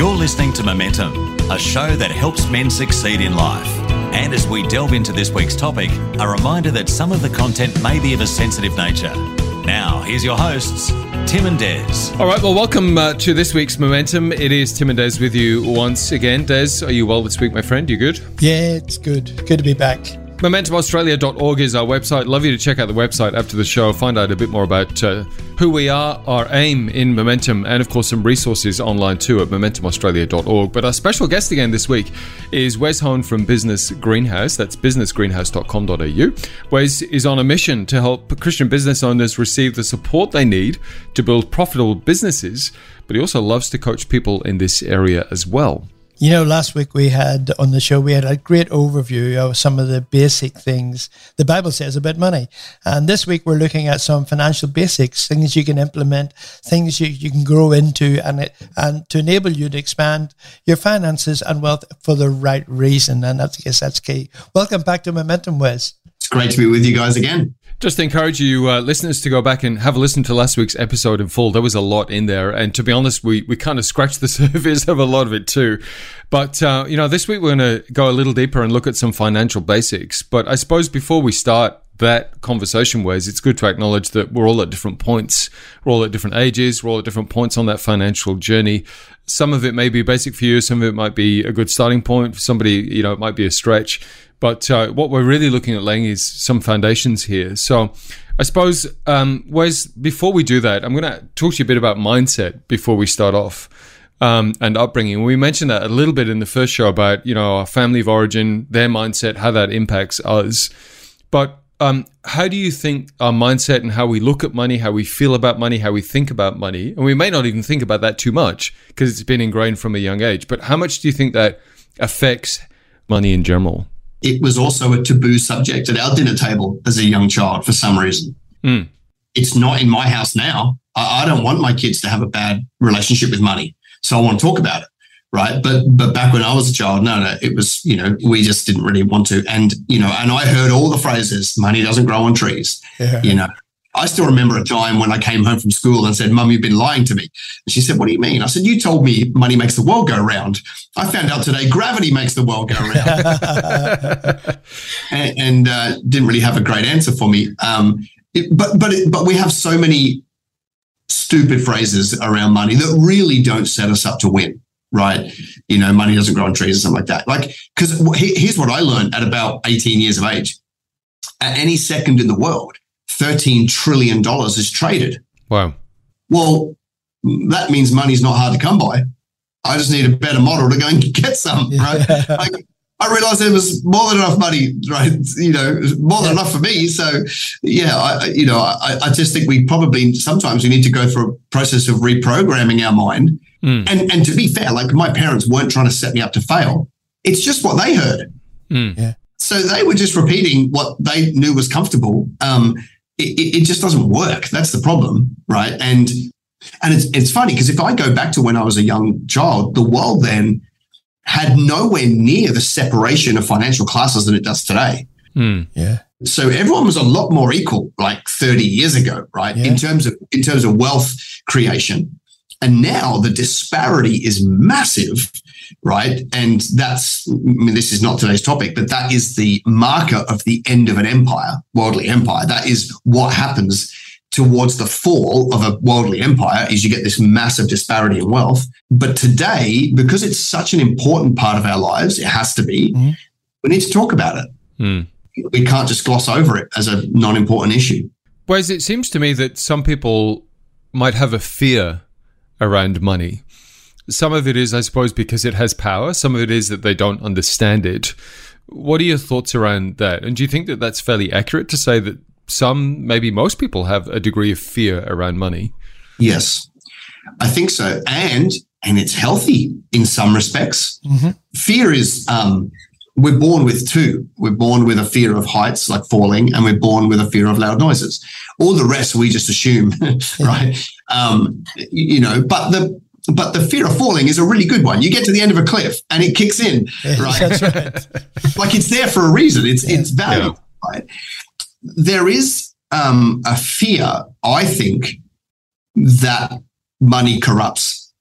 You're listening to Momentum, a show that helps men succeed in life. And as we delve into this week's topic, a reminder that some of the content may be of a sensitive nature. Now, here's your hosts, Tim and Des. All right, well, welcome uh, to this week's Momentum. It is Tim and Des with you once again. Des, are you well this week, my friend? You good? Yeah, it's good. Good to be back. MomentumAustralia.org is our website. Love you to check out the website after the show. Find out a bit more about uh, who we are, our aim in Momentum, and of course some resources online too at MomentumAustralia.org. But our special guest again this week is Wez Hone from Business Greenhouse. That's businessgreenhouse.com.au. Wez is on a mission to help Christian business owners receive the support they need to build profitable businesses, but he also loves to coach people in this area as well. You know, last week we had on the show, we had a great overview of some of the basic things the Bible says about money. And this week we're looking at some financial basics, things you can implement, things you, you can grow into, and, it, and to enable you to expand your finances and wealth for the right reason. And that's, I guess that's key. Welcome back to Momentum, Wez. Great to be with you guys again. Just encourage you uh, listeners to go back and have a listen to last week's episode in full. There was a lot in there, and to be honest, we we kind of scratched the surface of a lot of it too. But uh, you know, this week we're going to go a little deeper and look at some financial basics. But I suppose before we start that conversation Wez, it's good to acknowledge that we're all at different points. We're all at different ages. We're all at different points on that financial journey. Some of it may be basic for you. Some of it might be a good starting point for somebody. You know, it might be a stretch. But uh, what we're really looking at laying is some foundations here. So I suppose, um, Wez, before we do that, I'm going to talk to you a bit about mindset before we start off. Um, and upbringing. We mentioned that a little bit in the first show about you know our family of origin, their mindset, how that impacts us. But um, how do you think our mindset and how we look at money, how we feel about money, how we think about money, and we may not even think about that too much because it's been ingrained from a young age. But how much do you think that affects money in general? It was also a taboo subject at our dinner table as a young child for some reason. Mm. It's not in my house now. I, I don't want my kids to have a bad relationship with money. So I want to talk about it. Right. But but back when I was a child, no, no, it was, you know, we just didn't really want to. And, you know, and I heard all the phrases, money doesn't grow on trees. Yeah. You know, I still remember a time when I came home from school and said, Mum, you've been lying to me. And she said, What do you mean? I said, You told me money makes the world go round. I found out today gravity makes the world go round. and and uh, didn't really have a great answer for me. Um, it, but but it, but we have so many stupid phrases around money that really don't set us up to win right? You know, money doesn't grow on trees or something like that. Like, because here's what I learned at about 18 years of age. At any second in the world, $13 trillion is traded. Wow. Well, that means money's not hard to come by. I just need a better model to go and get some, right? like, I realized there was more than enough money, right? You know, more than enough for me. So, yeah, I, you know, I, I just think we probably sometimes we need to go through a process of reprogramming our mind Mm. And and to be fair, like my parents weren't trying to set me up to fail. It's just what they heard. Mm. Yeah. So they were just repeating what they knew was comfortable. Um, it, it just doesn't work. That's the problem, right? And and it's it's funny because if I go back to when I was a young child, the world then had nowhere near the separation of financial classes than it does today. Mm. Yeah. So everyone was a lot more equal like 30 years ago, right? Yeah. In terms of in terms of wealth creation. And now the disparity is massive, right? And that's, I mean, this is not today's topic, but that is the marker of the end of an empire, worldly empire. That is what happens towards the fall of a worldly empire is you get this massive disparity in wealth. But today, because it's such an important part of our lives, it has to be, Mhm. we need to talk about it. Mm. We can't just gloss over it as a non-important issue. Whereas it seems to me that some people might have a fear around money. Some of it is, I suppose, because it has power. Some of it is that they don't understand it. What are your thoughts around that? And do you think that that's fairly accurate to say that some, maybe most people, have a degree of fear around money? Yes, I think so. And and it's healthy in some respects. Mm-hmm. Fear is, um, we're born with two. We're born with a fear of heights, like falling, and we're born with a fear of loud noises. All the rest we just assume, right? Um, you know, but the but the fear of falling is a really good one. You get to the end of a cliff and it kicks in, right? That's right. like it's there for a reason. It's yeah. it's valuable, yeah. right? There is um, a fear, I think, that money corrupts,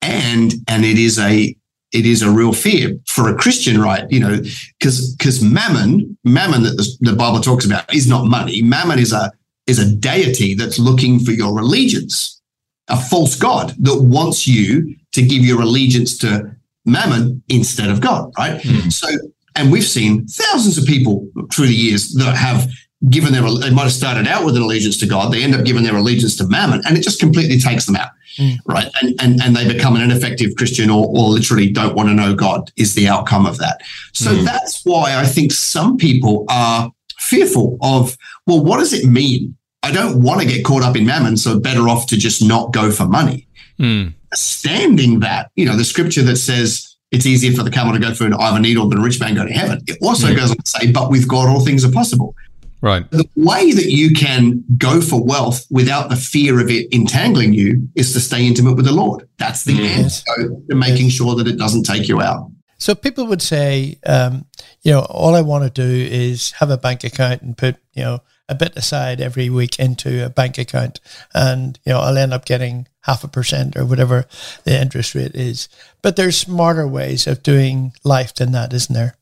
and and it is a it is a real fear for a Christian, right? You know, because because mammon, mammon that the, the Bible talks about is not money. Mammon is a is a deity that's looking for your allegiance, a false god that wants you to give your allegiance to mammon instead of God, right? Mm-hmm. So, and we've seen thousands of people through the years that have given their they might have started out with an allegiance to God, they end up giving their allegiance to mammon, and it just completely takes them out, mm. right? And, and and they become an ineffective Christian, or or literally don't want to know God is the outcome of that. So mm. that's why I think some people are fearful of well, what does it mean? I don't want to get caught up in mammon, so better off to just not go for money. Mm. Standing that, you know, the scripture that says it's easier for the camel to go through an eye of a needle than a rich man go to heaven. It also yeah. goes on to say, but with God, all things are possible. Right. The way that you can go for wealth without the fear of it entangling you is to stay intimate with the Lord. That's the yes. answer to making sure that it doesn't take you out. So people would say, um, you know, all I want to do is have a bank account and put, you know, a bit aside every week into a bank account, and you know, I'll end up getting half a percent or whatever the interest rate is. But there's smarter ways of doing life than that, isn't there?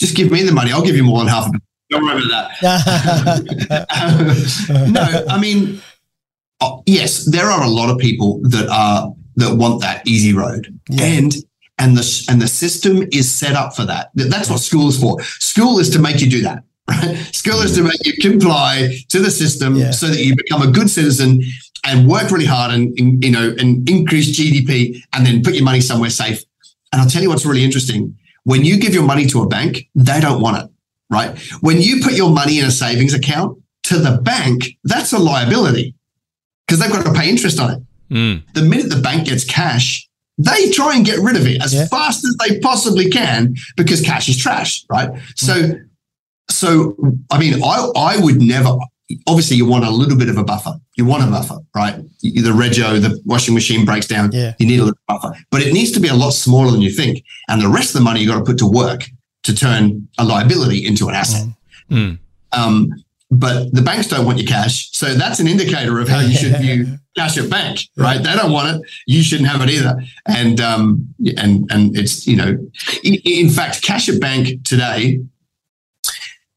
Just give me the money. I'll give you more than half a don't remember that. Um, no, I mean, oh, yes, there are a lot of people that are that want that easy road, yeah. and and the and the system is set up for that. That's what school is for. School is to make you do that. Right? School is to make you comply to the system yeah. so that you become a good citizen and work really hard and, and you know and increase GDP and then put your money somewhere safe. And I'll tell you what's really interesting. When you give your money to a bank, they don't want it right? When you put your money in a savings account to the bank, that's a liability because they've got to pay interest on it. Mm. The minute the bank gets cash, they try and get rid of it as yeah. fast as they possibly can because cash is trash, right? Mm. So, so I mean, I I would never. Obviously, you want a little bit of a buffer. You want a buffer, right? The rego, the washing machine breaks down. Yeah. You need a little buffer, but it needs to be a lot smaller than you think. And the rest of the money you got to put to work to turn a liability into an asset. Mm. Um, but the banks don't want your cash. So that's an indicator of how you should view cash at bank, right? They don't want it. You shouldn't have it either. And, um, and, and it's, you know, in, in fact, cash at bank today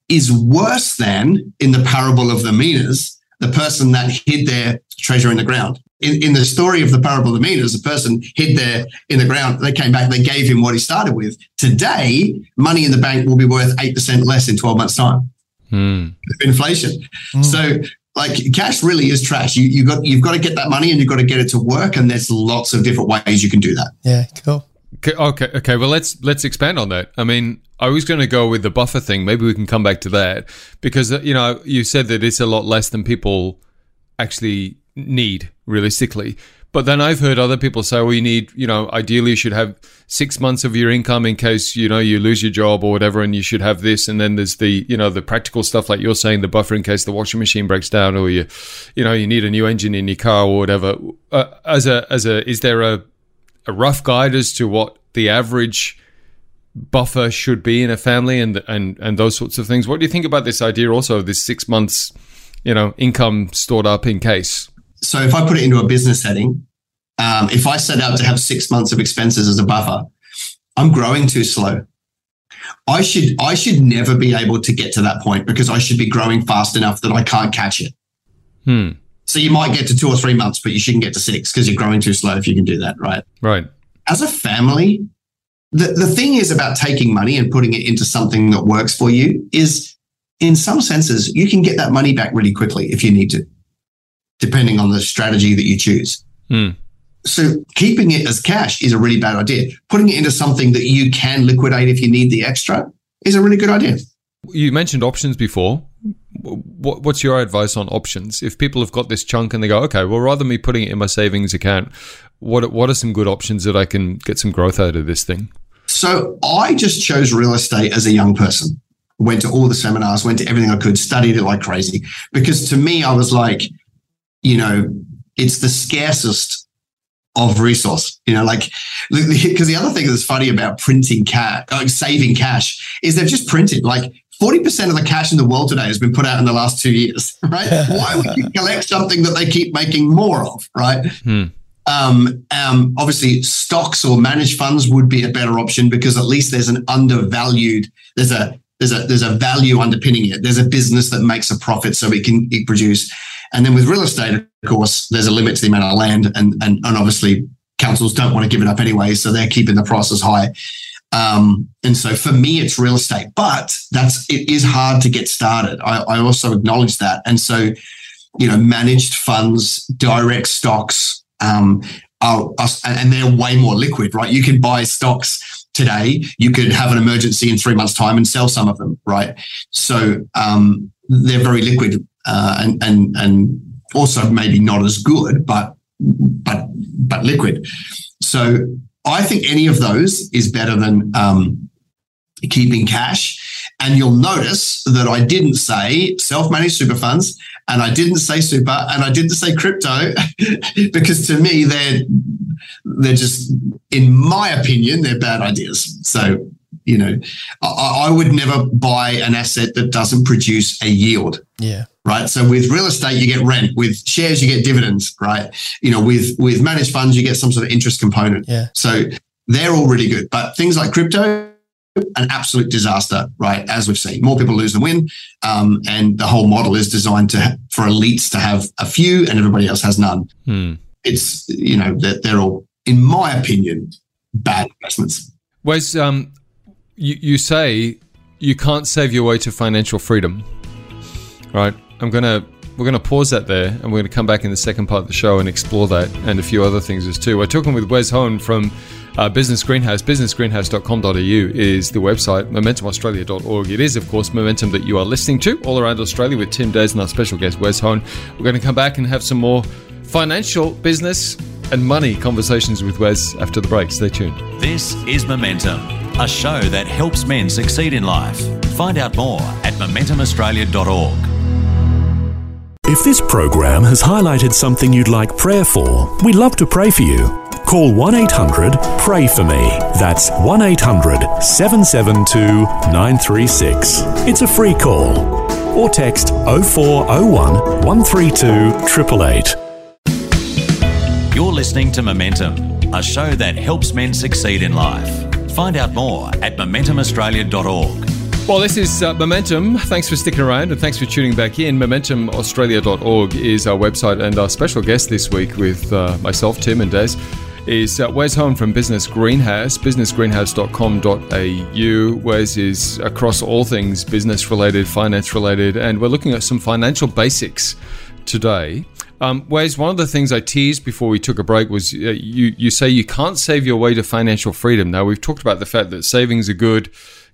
is worse than in the parable of the minas, the person that hid their treasure in the ground in, in the story of the parable of the minas, a person hid there in the ground. They came back, they gave him what he started with. Today, money in the bank will be worth 8% less in 12 months' time. Hmm. Inflation. Hmm. So like cash really is trash. You you got you've got to get that money and you've got to get it to work. And there's lots of different ways you can do that. Yeah, cool. Okay, okay, okay. Well, let's let's expand on that. I mean, I was going to go with the buffer thing. Maybe we can come back to that because you know you said that it's a lot less than people actually need realistically. But then I've heard other people say, well, you need, you know, ideally you should have six months of your income in case, you know, you lose your job or whatever, and you should have this. And then there's the, you know, the practical stuff like you're saying, the buffer in case the washing machine breaks down or you, you know, you need a new engine in your car or whatever. Uh, as a, as a, is there a, a rough guide as to what the average buffer should be in a family and, and, and those sorts of things? What do you think about this idea also, of this six months, you know, income stored up in case? So if I put it into a business setting, um, if I set out to have six months of expenses as a buffer, I'm growing too slow. I should I should never be able to get to that point because I should be growing fast enough that I can't catch it. Hmm. So you might get to two or three months, but you shouldn't get to six because you're growing too slow if you can do that, right? Right. As a family, the, the thing is about taking money and putting it into something that works for you is in some senses, you can get that money back really quickly if you need to depending on the strategy that you choose. Mm. So keeping it as cash is a really bad idea. Putting it into something that you can liquidate if you need the extra is a really good idea. You mentioned options before. What's your advice on options? If people have got this chunk and they go, okay, well, rather than me putting it in my savings account, what what are some good options that I can get some growth out of this thing? So I just chose real estate as a young person. Went to all the seminars, went to everything I could, studied it like crazy. Because to me, I was like, you know, it's the scarcest of resource. You know, like because the other thing that's funny about printing cash, like saving cash, is they've just printed like 40% of the cash in the world today has been put out in the last two years, right? Why would you collect something that they keep making more of, right? Hmm. Um, um, obviously, stocks or managed funds would be a better option because at least there's an undervalued, there's a there's a there's a value underpinning it. There's a business that makes a profit, so it can it produce. And then with real estate, of course, there's a limit to the amount of land, and and, and obviously councils don't want to give it up anyway, so they're keeping the prices high. Um, and so for me, it's real estate, but that's it is hard to get started. I, I also acknowledge that, and so you know, managed funds, direct stocks, um, are, are, and they're way more liquid, right? You can buy stocks today. You could have an emergency in three months' time and sell some of them, right? So um, they're very liquid uh, and and and also maybe not as good, but but but liquid. So I think any of those is better than um, keeping cash. And you'll notice that I didn't say self managed super funds and I didn't say super and I didn't say crypto because to me, they're, they're just, in my opinion, they're bad ideas. So, you know, I, I would never buy an asset that doesn't produce a yield. Yeah right? So with real estate, you get rent. With shares, you get dividends, right? You know, with with managed funds, you get some sort of interest component. Yeah. So they're all really good. But things like crypto, an absolute disaster, right? As we've seen, more people lose than win, um, and the whole model is designed to for elites to have a few and everybody else has none. Hmm. It's you know they're, they're all, in my opinion, bad investments. Wez, um, you you say you can't save your way to financial freedom, right? I'm gonna we're going to pause that there and we're going to come back in the second part of the show and explore that and a few other things as too. We're talking with Wez Hone from uh, Business Greenhouse. BusinessGreenhouse.com.au is the website, MomentumAustralia.org. It is, of course, Momentum that you are listening to all around Australia with Tim Des and our special guest, Wez Hone. We're going to come back and have some more financial, business, and money conversations with Wez after the break. Stay tuned. This is Momentum, a show that helps men succeed in life. Find out more at MomentumAustralia.org. If this program has highlighted something you'd like prayer for, we'd love to pray for you. Call 1 800 Pray For Me. That's 1 800 772 936. It's a free call. Or text 0401 132 888. You're listening to Momentum, a show that helps men succeed in life. Find out more at momentumaustralia.org. Well, this is uh, Momentum. Thanks for sticking around and thanks for tuning back in. MomentumAustralia.org is our website, and our special guest this week with uh, myself, Tim, and Des is uh, Wez Hone from Business Greenhouse, businessgreenhouse.com.au. Wez is across all things business related, finance related, and we're looking at some financial basics today. Um, Wez, one of the things I teased before we took a break was uh, you, you say you can't save your way to financial freedom. Now, we've talked about the fact that savings are good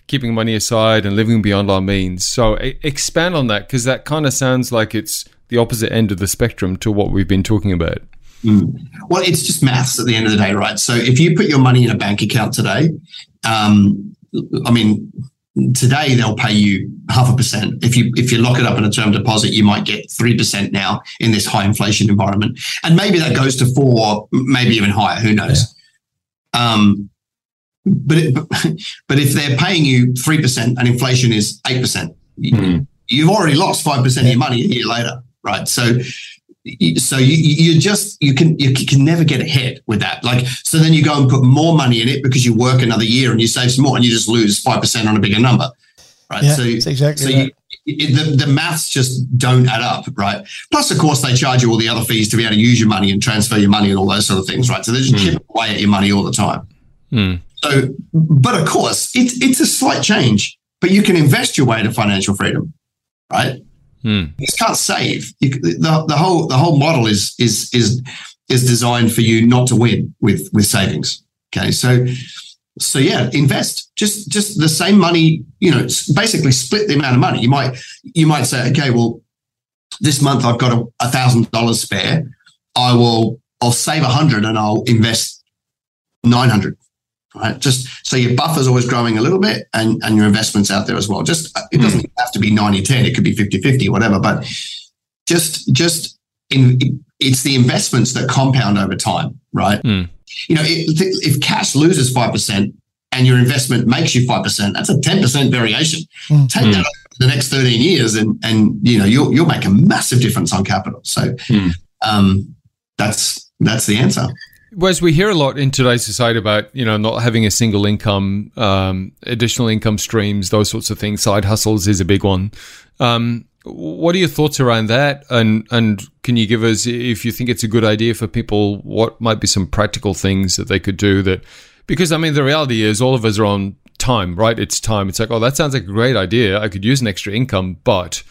keeping money aside and living beyond our means. So expand on that because that kind of sounds like it's the opposite end of the spectrum to what we've been talking about. Mm. Well, it's just maths at the end of the day, right? So if you put your money in a bank account today, um, I mean, today they'll pay you half a percent. If you if you lock it up in a term deposit, you might get three percent now in this high inflation environment, and maybe that goes to four, maybe even higher. Who knows? Yeah. Um, but it, but if they're paying you three percent and inflation is eight percent, mm-hmm. you've already lost five percent of your money a year later, right? So so you, you just you can you can never get ahead with that like so then you go and put more money in it because you work another year and you save some more and you just lose 5% on a bigger number right yeah, so exactly so you, the, the maths just don't add up right plus of course they charge you all the other fees to be able to use your money and transfer your money and all those sort of things right so they're just mm. chipping away at your money all the time mm. So, but of course, it's it's a slight change, but you can invest your way to financial freedom, right? Hmm. You can't save. You, the, the whole the whole model is is is is designed for you not to win with with savings. Okay, so so yeah, invest just just the same money. You know, basically split the amount of money. You might you might say, okay, well, this month I've got a thousand dollars spare. I will I'll save a 100 and I'll invest 900 right? Just so your buffer's always growing a little bit and, and your investments out there as well. Just it doesn't mm. have to be 90 10, it could be 50 50, whatever. But just just in it's the investments that compound over time, right? Mm. You know, if, if cash loses 5% and your investment makes you 5%, that's a 10% variation. Mm. Take that the next 13 years and and you know you'll you'll make a massive difference on capital. So mm. um, that's that's the answer. Whereas we hear a lot in today's society about you know not having a single income, um, additional income streams, those sorts of things. Side hustles is a big one. Um, what are your thoughts around that? And and can you give us, if you think it's a good idea for people, what might be some practical things that they could do that? Because I mean, the reality is, all of us are on time, right? It's time. It's like, oh, that sounds like a great idea. I could use an extra income, but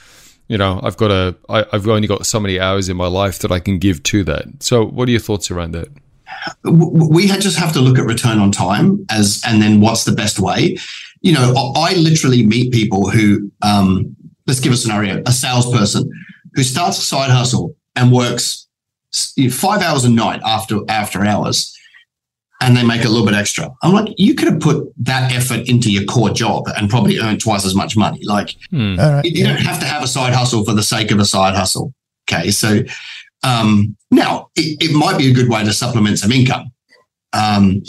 you know, I've got a, I, I've only got so many hours in my life that I can give to that. So, what are your thoughts around that? We just have to look at return on time as and then what's the best way. You know i literally meet people who um, let's give a scenario a salesperson who starts a side hustle and works five hours a night after after hours and they make a little bit extra. I'm like you could have put that effort into your core job and probably earned twice as much money. Like hmm. right. you don't have to have a side hustle for the sake of a side hustle. Okay so um, now, it, it, might be a good way to supplement some income. Um,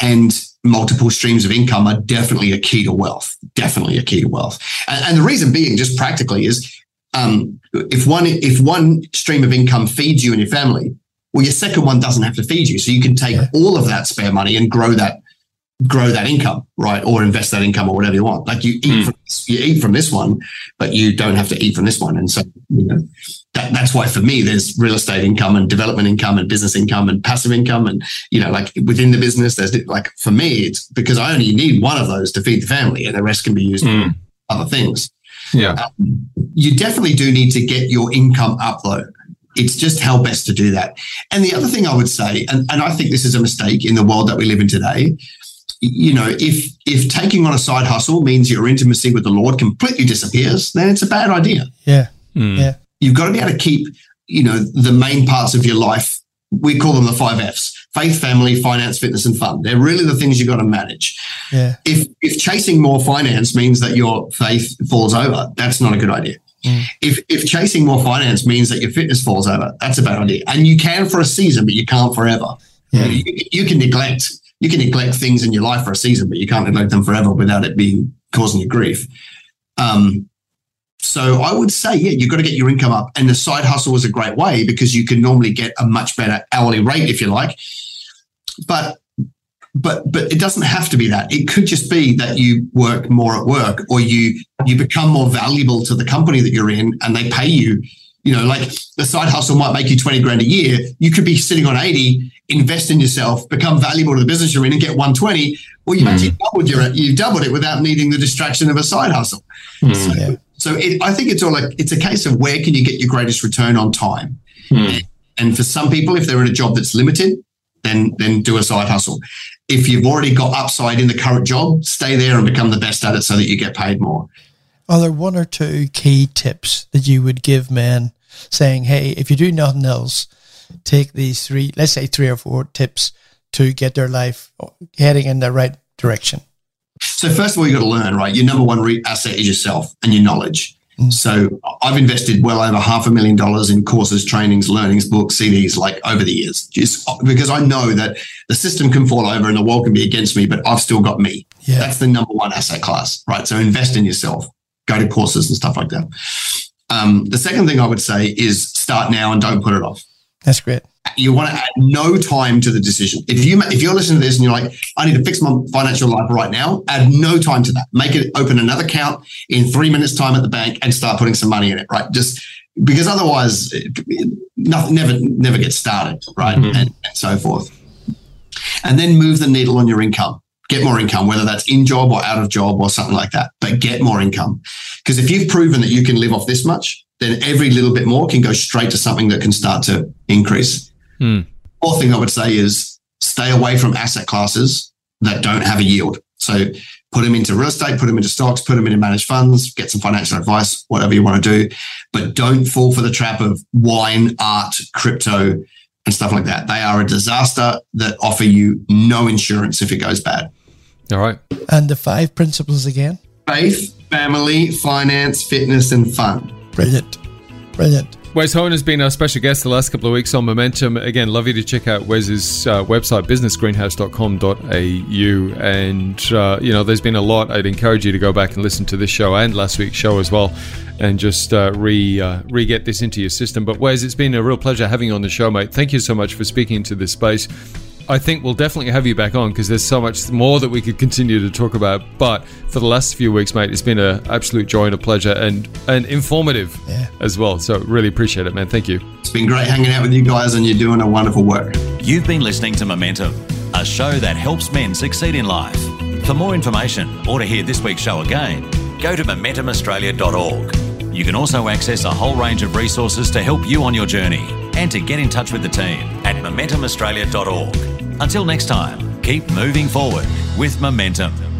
and multiple streams of income are definitely a key to wealth. Definitely a key to wealth. And, and the reason being, just practically, is um, if one if one stream of income feeds you and your family, well, your second one doesn't have to feed you, so you can take all of that spare money and grow that grow that income, right? Or invest that income or whatever you want. Like you eat mm. from you eat from this one, but you don't have to eat from this one. And so, you know, that, that's why for me, there's real estate income and development income and business income and passive income. And, you know, like within the business, there's like for me, it's because I only need one of those to feed the family and the rest can be used mm. for other things. Yeah. Um, you definitely do need to get your income up though. It's just how best to do that. And the other thing I would say, and, and I think this is a mistake in the world that we live in today, you know, if if taking on a side hustle means your intimacy with the Lord completely disappears, then it's a bad idea. Yeah. Mm. Yeah. You've got to be able to keep, you know, the main parts of your life. We call them the five F's faith, family, finance, fitness, and fun. They're really the things you've got to manage. Yeah. If if chasing more finance means that your faith falls over, that's not a good idea. Mm. If if chasing more finance means that your fitness falls over, that's a bad idea. And you can for a season, but you can't forever. Yeah. You, you can neglect you can neglect things in your life for a season, but you can't neglect them forever without it being causing you grief. Um, so I would say, yeah, you've got to get your income up. And the side hustle is a great way because you can normally get a much better hourly rate if you like. But but but it doesn't have to be that. It could just be that you work more at work or you you become more valuable to the company that you're in and they pay you you know, like the side hustle might make you 20 grand a year. You could be sitting on 80, invest in yourself, become valuable to the business you're in and get 120. Well, you've mm. actually doubled your, you've doubled it without needing the distraction of a side hustle. Mm. So, yeah. so it, I think it's all like, it's a case of where can you get your greatest return on time? Mm. And for some people, if they're in a job that's limited, then, then do a side hustle. If you've already got upside in the current job, stay there and become the best at it so that you get paid more. Are there one or two key tips that you would give men saying, hey, if you do nothing else, take these three, let's say three or four tips to get their life heading in the right direction? So, first of all, you got to learn, right? Your number one re- asset is yourself and your knowledge. Mm. So, I've invested well over half a million dollars in courses, trainings, learnings, books, CDs, like over the years, just because I know that the system can fall over and the world can be against me, but I've still got me. Yeah. That's the number one asset class, right? So, invest in yourself, go to courses and stuff like that. Um, the second thing I would say is start now and don't put it off. That's great. You want to add no time to the decision. If you if you're listening to this and you're like, I need to fix my financial life right now, add no time to that. Make it open another account in three minutes time at the bank and start putting some money in it. Right, just because otherwise, nothing never never gets started. Right, mm-hmm. and, and so forth. And then move the needle on your income get more income, whether that's in job or out of job or something like that, but get more income. Because if you've proven that you can live off this much, then every little bit more can go straight to something that can start to increase. Mm. Fourth thing I would say is stay away from asset classes that don't have a yield. So put them into real estate, put them into stocks, put them into managed funds, get some financial advice, whatever you want to do. But don't fall for the trap of wine, art, crypto, and stuff like that. They are a disaster that offer you no insurance if it goes bad. All right. And the five principles again. Faith, family, finance, fitness, and fun. Brilliant. Brilliant. Wez Hone has been our special guest the last couple of weeks on Momentum. Again, love you to check out Wez's uh, website, businessgreenhouse.com.au. And, uh, you know, there's been a lot. I'd encourage you to go back and listen to this show and last week's show as well and just uh, re, uh, re get this into your system. But, Wez, it's been a real pleasure having you on the show, mate. Thank you so much for speaking into this space. I think we'll definitely have you back on because there's so much more that we could continue to talk about. But for the last few weeks, mate, it's been an absolute joy and a pleasure and, and informative Yeah. as well. So really appreciate it, man. Thank you. It's been great hanging out with you guys, and you're doing a wonderful work. You've been listening to Momentum, a show that helps men succeed in life. For more information or to hear this week's show again, go to momentumaustralia.org. You can also access a whole range of resources to help you on your journey and to get in touch with the team at momentumaustralia.org. Until next time, keep moving forward with Momentum.